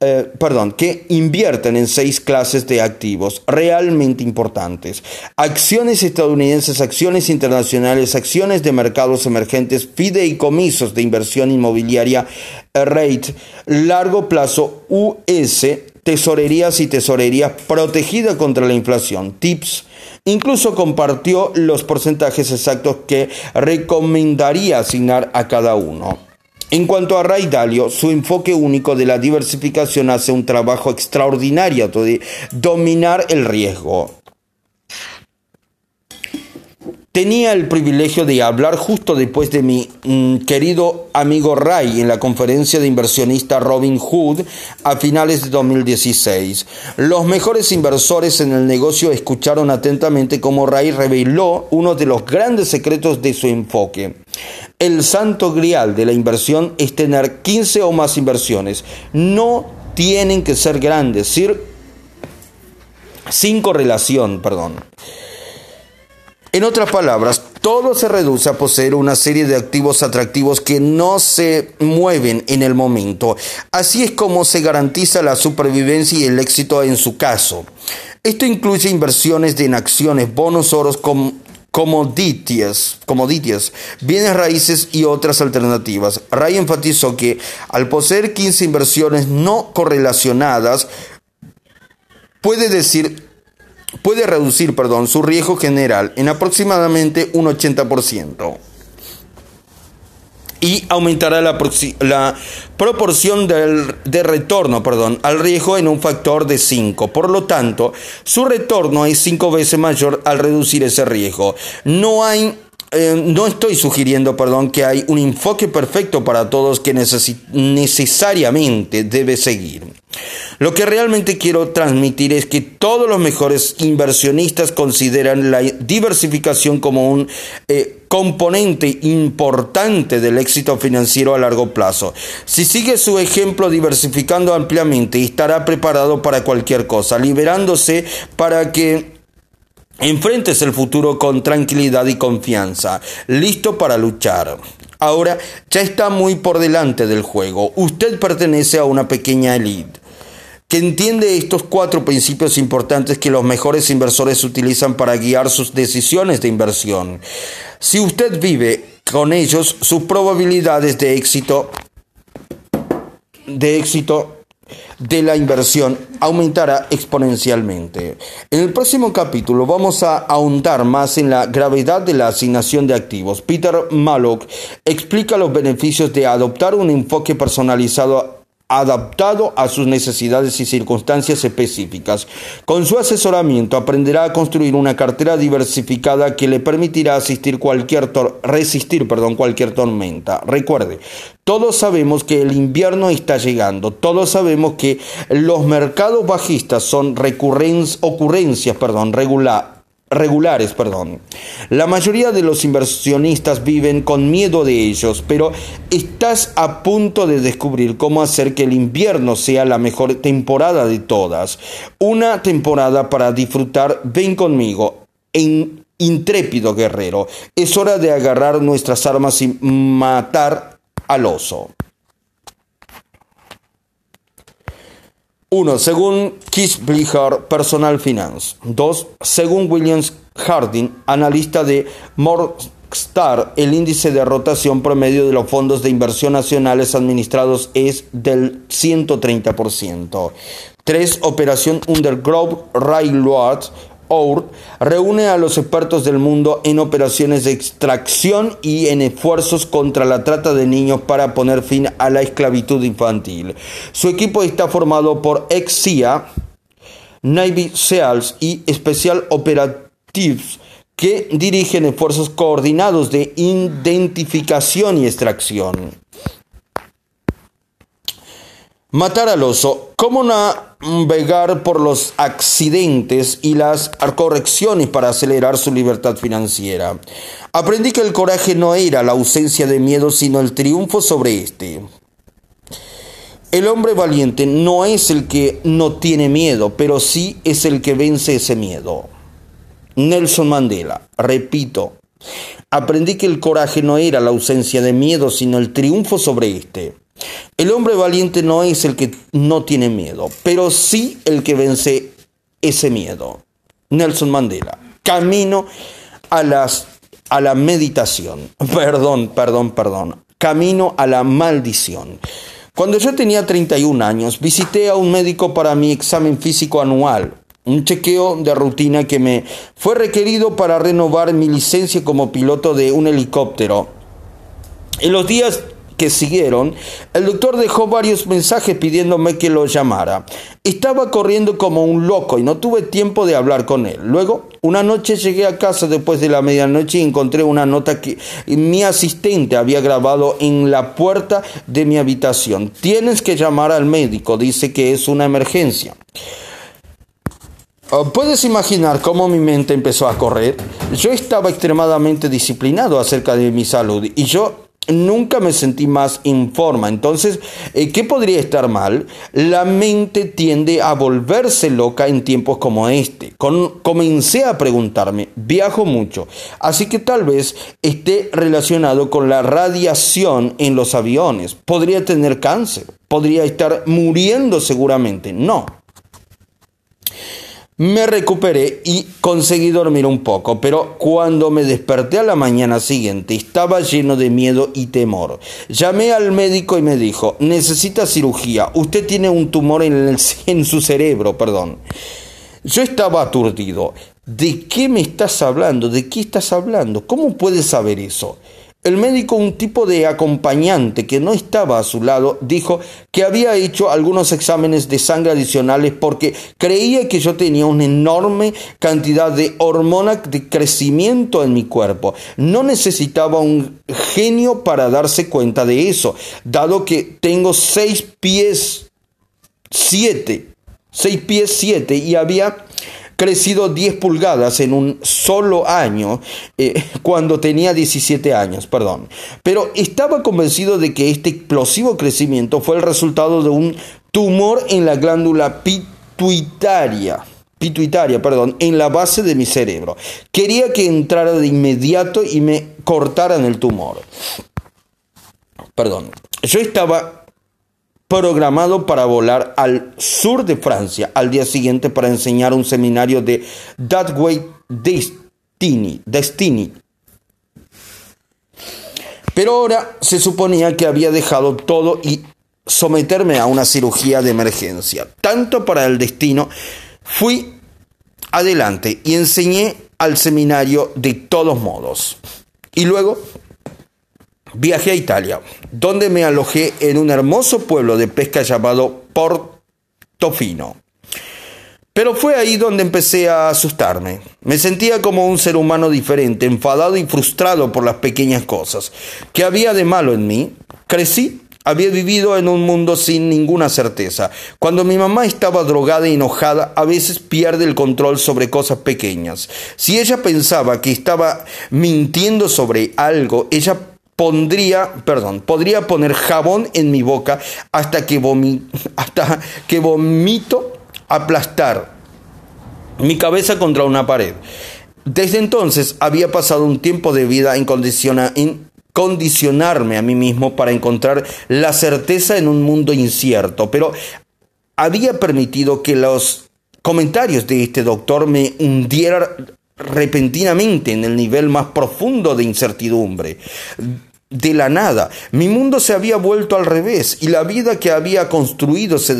eh, perdón, que invierten en seis clases de activos realmente importantes. Acciones estadounidenses, acciones internacionales, acciones de mercados emergentes, fideicomisos de inversión inmobiliaria, eh, rate, largo plazo, US, tesorerías y tesorerías protegida contra la inflación, tips. Incluso compartió los porcentajes exactos que recomendaría asignar a cada uno. En cuanto a Ray Dalio, su enfoque único de la diversificación hace un trabajo extraordinario de dominar el riesgo. Tenía el privilegio de hablar justo después de mi mm, querido amigo Ray en la conferencia de inversionista Robin Hood a finales de 2016. Los mejores inversores en el negocio escucharon atentamente cómo Ray reveló uno de los grandes secretos de su enfoque. El santo grial de la inversión es tener 15 o más inversiones. No tienen que ser grandes, sin correlación, perdón. En otras palabras, todo se reduce a poseer una serie de activos atractivos que no se mueven en el momento. Así es como se garantiza la supervivencia y el éxito en su caso. Esto incluye inversiones en acciones, bonos, oros, commodities, commodities, bienes raíces y otras alternativas. Ray enfatizó que al poseer 15 inversiones no correlacionadas, puede decir puede reducir perdón, su riesgo general en aproximadamente un 80% y aumentará la, la proporción del, de retorno perdón, al riesgo en un factor de 5. Por lo tanto, su retorno es 5 veces mayor al reducir ese riesgo. No hay eh, no estoy sugiriendo, perdón, que hay un enfoque perfecto para todos que necesariamente debe seguir. Lo que realmente quiero transmitir es que todos los mejores inversionistas consideran la diversificación como un eh, componente importante del éxito financiero a largo plazo. Si sigue su ejemplo diversificando ampliamente, estará preparado para cualquier cosa, liberándose para que Enfrentes el futuro con tranquilidad y confianza, listo para luchar. Ahora ya está muy por delante del juego. Usted pertenece a una pequeña elite que entiende estos cuatro principios importantes que los mejores inversores utilizan para guiar sus decisiones de inversión. Si usted vive con ellos, sus probabilidades de éxito de éxito de la inversión aumentará exponencialmente. En el próximo capítulo vamos a ahondar más en la gravedad de la asignación de activos. Peter Mallock explica los beneficios de adoptar un enfoque personalizado adaptado a sus necesidades y circunstancias específicas. Con su asesoramiento aprenderá a construir una cartera diversificada que le permitirá resistir cualquier tormenta. Recuerde, todos sabemos que el invierno está llegando, todos sabemos que los mercados bajistas son ocurrencias perdón, regular, regulares, perdón. La mayoría de los inversionistas viven con miedo de ellos, pero estás a punto de descubrir cómo hacer que el invierno sea la mejor temporada de todas. Una temporada para disfrutar, ven conmigo, en intrépido guerrero. Es hora de agarrar nuestras armas y matar al oso. 1. Según Keith Blicher, Personal Finance. 2. Según Williams Harding, analista de Morningstar, el índice de rotación promedio de los fondos de inversión nacionales administrados es del 130%. 3. Operación Undergrove Railroad Reúne a los expertos del mundo en operaciones de extracción y en esfuerzos contra la trata de niños para poner fin a la esclavitud infantil. Su equipo está formado por ex-CIA, Navy SEALs y Special Operatives que dirigen esfuerzos coordinados de identificación y extracción. Matar al oso. ¿Cómo navegar por los accidentes y las correcciones para acelerar su libertad financiera? Aprendí que el coraje no era la ausencia de miedo, sino el triunfo sobre éste. El hombre valiente no es el que no tiene miedo, pero sí es el que vence ese miedo. Nelson Mandela, repito, aprendí que el coraje no era la ausencia de miedo, sino el triunfo sobre éste. El hombre valiente no es el que no tiene miedo, pero sí el que vence ese miedo. Nelson Mandela. Camino a, las, a la meditación. Perdón, perdón, perdón. Camino a la maldición. Cuando yo tenía 31 años, visité a un médico para mi examen físico anual, un chequeo de rutina que me fue requerido para renovar mi licencia como piloto de un helicóptero. En los días que siguieron, el doctor dejó varios mensajes pidiéndome que lo llamara. Estaba corriendo como un loco y no tuve tiempo de hablar con él. Luego, una noche llegué a casa después de la medianoche y encontré una nota que mi asistente había grabado en la puerta de mi habitación. Tienes que llamar al médico, dice que es una emergencia. Oh, Puedes imaginar cómo mi mente empezó a correr. Yo estaba extremadamente disciplinado acerca de mi salud y yo nunca me sentí más en forma. Entonces, eh, ¿qué podría estar mal? La mente tiende a volverse loca en tiempos como este. comencé a preguntarme, viajo mucho, así que tal vez esté relacionado con la radiación en los aviones. ¿Podría tener cáncer? ¿Podría estar muriendo seguramente? No. Me recuperé y conseguí dormir un poco, pero cuando me desperté a la mañana siguiente estaba lleno de miedo y temor. Llamé al médico y me dijo, necesita cirugía, usted tiene un tumor en, en su cerebro, perdón. Yo estaba aturdido. ¿De qué me estás hablando? ¿De qué estás hablando? ¿Cómo puedes saber eso? El médico, un tipo de acompañante que no estaba a su lado, dijo que había hecho algunos exámenes de sangre adicionales porque creía que yo tenía una enorme cantidad de hormona de crecimiento en mi cuerpo. No necesitaba un genio para darse cuenta de eso, dado que tengo seis pies siete, seis pies siete y había crecido 10 pulgadas en un solo año, eh, cuando tenía 17 años, perdón. Pero estaba convencido de que este explosivo crecimiento fue el resultado de un tumor en la glándula pituitaria pituitaria, perdón, en la base de mi cerebro. Quería que entrara de inmediato y me cortaran el tumor. Perdón. Yo estaba programado para volar al sur de Francia al día siguiente para enseñar un seminario de That Way Destiny. Destiny. Pero ahora se suponía que había dejado todo y someterme a una cirugía de emergencia. Tanto para el destino, fui adelante y enseñé al seminario de todos modos. Y luego Viajé a Italia, donde me alojé en un hermoso pueblo de pesca llamado Portofino. Pero fue ahí donde empecé a asustarme. Me sentía como un ser humano diferente, enfadado y frustrado por las pequeñas cosas. ¿Qué había de malo en mí? Crecí, había vivido en un mundo sin ninguna certeza. Cuando mi mamá estaba drogada y enojada, a veces pierde el control sobre cosas pequeñas. Si ella pensaba que estaba mintiendo sobre algo, ella pondría, perdón, podría poner jabón en mi boca hasta que, hasta que vomito aplastar mi cabeza contra una pared. Desde entonces había pasado un tiempo de vida en, en condicionarme a mí mismo para encontrar la certeza en un mundo incierto, pero había permitido que los comentarios de este doctor me hundieran repentinamente en el nivel más profundo de incertidumbre. De la nada, mi mundo se había vuelto al revés y la vida que había construido se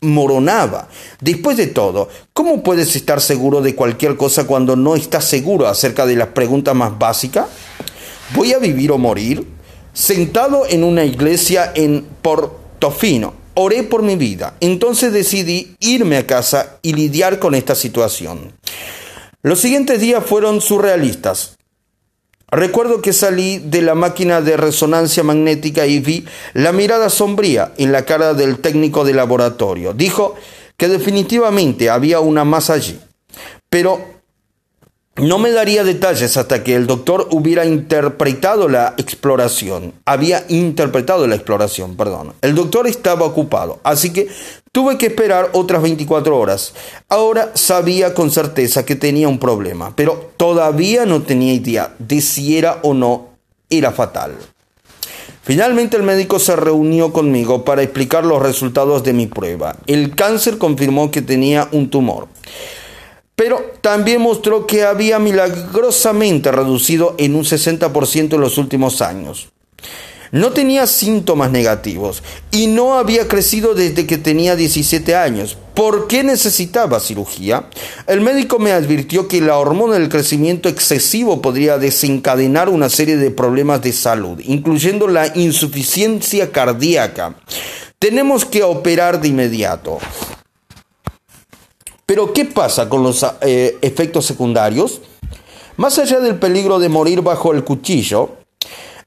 demoronaba. Después de todo, ¿cómo puedes estar seguro de cualquier cosa cuando no estás seguro acerca de las preguntas más básicas? ¿Voy a vivir o morir? Sentado en una iglesia en Portofino, oré por mi vida. Entonces decidí irme a casa y lidiar con esta situación. Los siguientes días fueron surrealistas. Recuerdo que salí de la máquina de resonancia magnética y vi la mirada sombría en la cara del técnico de laboratorio. Dijo que definitivamente había una más allí, pero no me daría detalles hasta que el doctor hubiera interpretado la exploración. Había interpretado la exploración, perdón. El doctor estaba ocupado, así que tuve que esperar otras 24 horas. Ahora sabía con certeza que tenía un problema, pero todavía no tenía idea de si era o no era fatal. Finalmente el médico se reunió conmigo para explicar los resultados de mi prueba. El cáncer confirmó que tenía un tumor, pero también mostró que había milagrosamente reducido en un 60% en los últimos años. No tenía síntomas negativos y no había crecido desde que tenía 17 años. ¿Por qué necesitaba cirugía? El médico me advirtió que la hormona del crecimiento excesivo podría desencadenar una serie de problemas de salud, incluyendo la insuficiencia cardíaca. Tenemos que operar de inmediato. Pero ¿qué pasa con los eh, efectos secundarios? Más allá del peligro de morir bajo el cuchillo,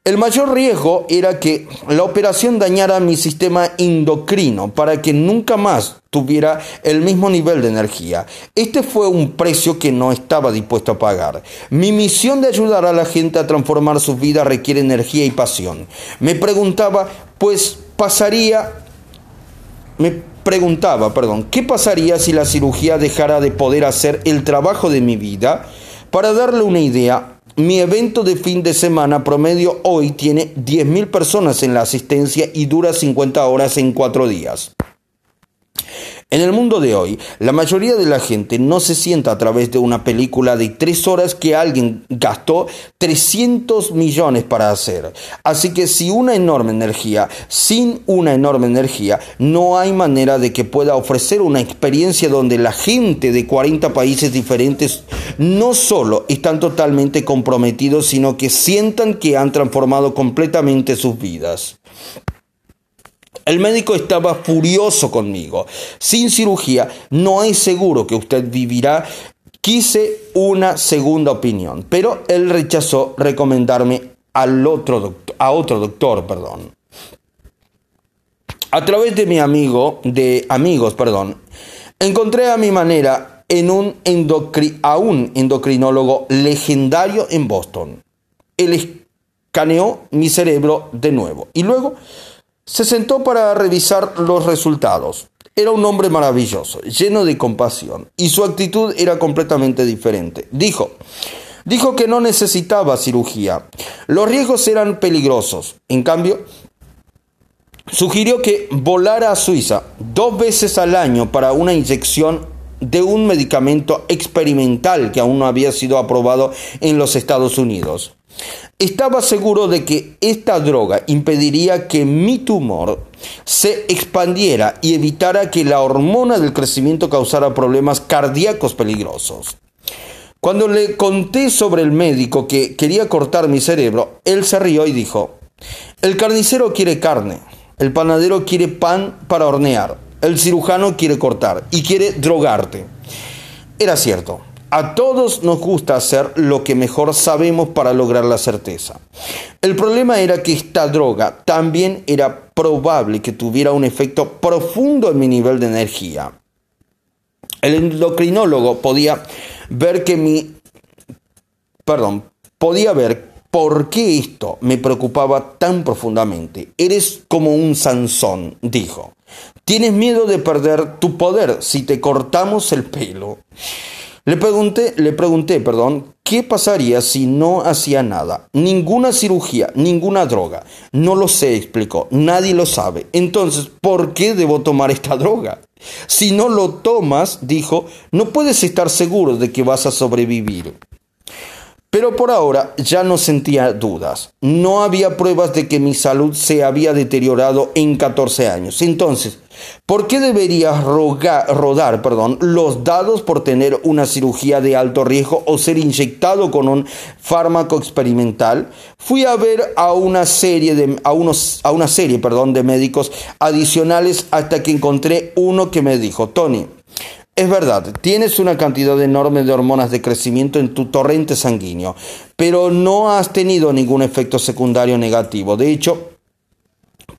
el mayor riesgo era que la operación dañara mi sistema endocrino para que nunca más tuviera el mismo nivel de energía. Este fue un precio que no estaba dispuesto a pagar. Mi misión de ayudar a la gente a transformar sus vidas requiere energía y pasión. Me preguntaba, pues pasaría me preguntaba, perdón, ¿qué pasaría si la cirugía dejara de poder hacer el trabajo de mi vida? Para darle una idea, mi evento de fin de semana promedio hoy tiene 10.000 personas en la asistencia y dura 50 horas en 4 días. En el mundo de hoy, la mayoría de la gente no se sienta a través de una película de tres horas que alguien gastó 300 millones para hacer. Así que si una enorme energía, sin una enorme energía, no hay manera de que pueda ofrecer una experiencia donde la gente de 40 países diferentes no solo están totalmente comprometidos, sino que sientan que han transformado completamente sus vidas. El médico estaba furioso conmigo. Sin cirugía no hay seguro que usted vivirá. Quise una segunda opinión, pero él rechazó recomendarme al otro a otro doctor, perdón. A través de mi amigo, de amigos, perdón, encontré a mi manera en un a un endocrinólogo legendario en Boston. Él escaneó mi cerebro de nuevo y luego se sentó para revisar los resultados. Era un hombre maravilloso, lleno de compasión, y su actitud era completamente diferente. Dijo, dijo que no necesitaba cirugía. Los riesgos eran peligrosos. En cambio, sugirió que volara a Suiza dos veces al año para una inyección de un medicamento experimental que aún no había sido aprobado en los Estados Unidos. Estaba seguro de que esta droga impediría que mi tumor se expandiera y evitara que la hormona del crecimiento causara problemas cardíacos peligrosos. Cuando le conté sobre el médico que quería cortar mi cerebro, él se rió y dijo, el carnicero quiere carne, el panadero quiere pan para hornear, el cirujano quiere cortar y quiere drogarte. Era cierto. A todos nos gusta hacer lo que mejor sabemos para lograr la certeza. El problema era que esta droga también era probable que tuviera un efecto profundo en mi nivel de energía. El endocrinólogo podía ver que mi... Perdón, podía ver por qué esto me preocupaba tan profundamente. Eres como un Sansón, dijo. Tienes miedo de perder tu poder si te cortamos el pelo. Le pregunté, le pregunté, perdón, ¿qué pasaría si no hacía nada? Ninguna cirugía, ninguna droga. No lo sé, explicó. Nadie lo sabe. Entonces, ¿por qué debo tomar esta droga? Si no lo tomas, dijo, no puedes estar seguro de que vas a sobrevivir. Pero por ahora ya no sentía dudas. No había pruebas de que mi salud se había deteriorado en 14 años. Entonces, ¿por qué debería rodar perdón, los dados por tener una cirugía de alto riesgo o ser inyectado con un fármaco experimental? Fui a ver a una serie de, a unos, a una serie, perdón, de médicos adicionales hasta que encontré uno que me dijo, Tony, es verdad, tienes una cantidad enorme de hormonas de crecimiento en tu torrente sanguíneo, pero no has tenido ningún efecto secundario negativo. De hecho,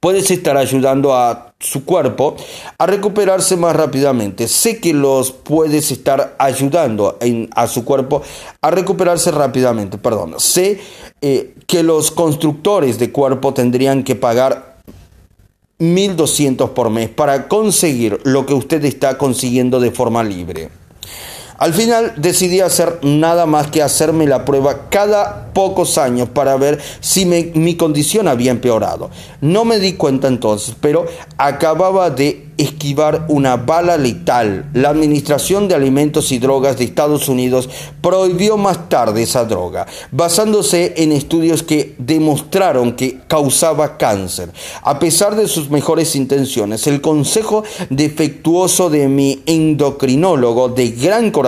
puedes estar ayudando a su cuerpo a recuperarse más rápidamente. Sé que los puedes estar ayudando a su cuerpo a recuperarse rápidamente. Perdón, sé eh, que los constructores de cuerpo tendrían que pagar 1.200 por mes para conseguir lo que usted está consiguiendo de forma libre. Al final decidí hacer nada más que hacerme la prueba cada pocos años para ver si mi condición había empeorado. No me di cuenta entonces, pero acababa de esquivar una bala letal. La Administración de Alimentos y Drogas de Estados Unidos prohibió más tarde esa droga, basándose en estudios que demostraron que causaba cáncer. A pesar de sus mejores intenciones, el consejo defectuoso de mi endocrinólogo de gran corazón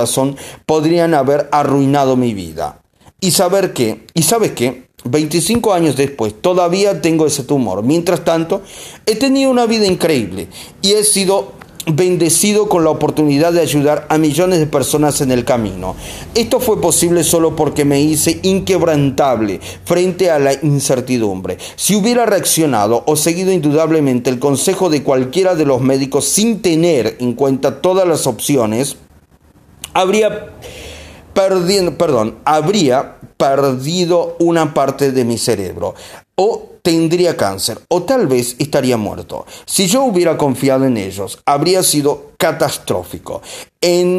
podrían haber arruinado mi vida. Y saber qué, y sabes qué, 25 años después, todavía tengo ese tumor. Mientras tanto, he tenido una vida increíble y he sido bendecido con la oportunidad de ayudar a millones de personas en el camino. Esto fue posible solo porque me hice inquebrantable frente a la incertidumbre. Si hubiera reaccionado o seguido indudablemente el consejo de cualquiera de los médicos sin tener en cuenta todas las opciones, habría perdiendo, perdón, habría perdido una parte de mi cerebro o tendría cáncer o tal vez estaría muerto. Si yo hubiera confiado en ellos, habría sido catastrófico. En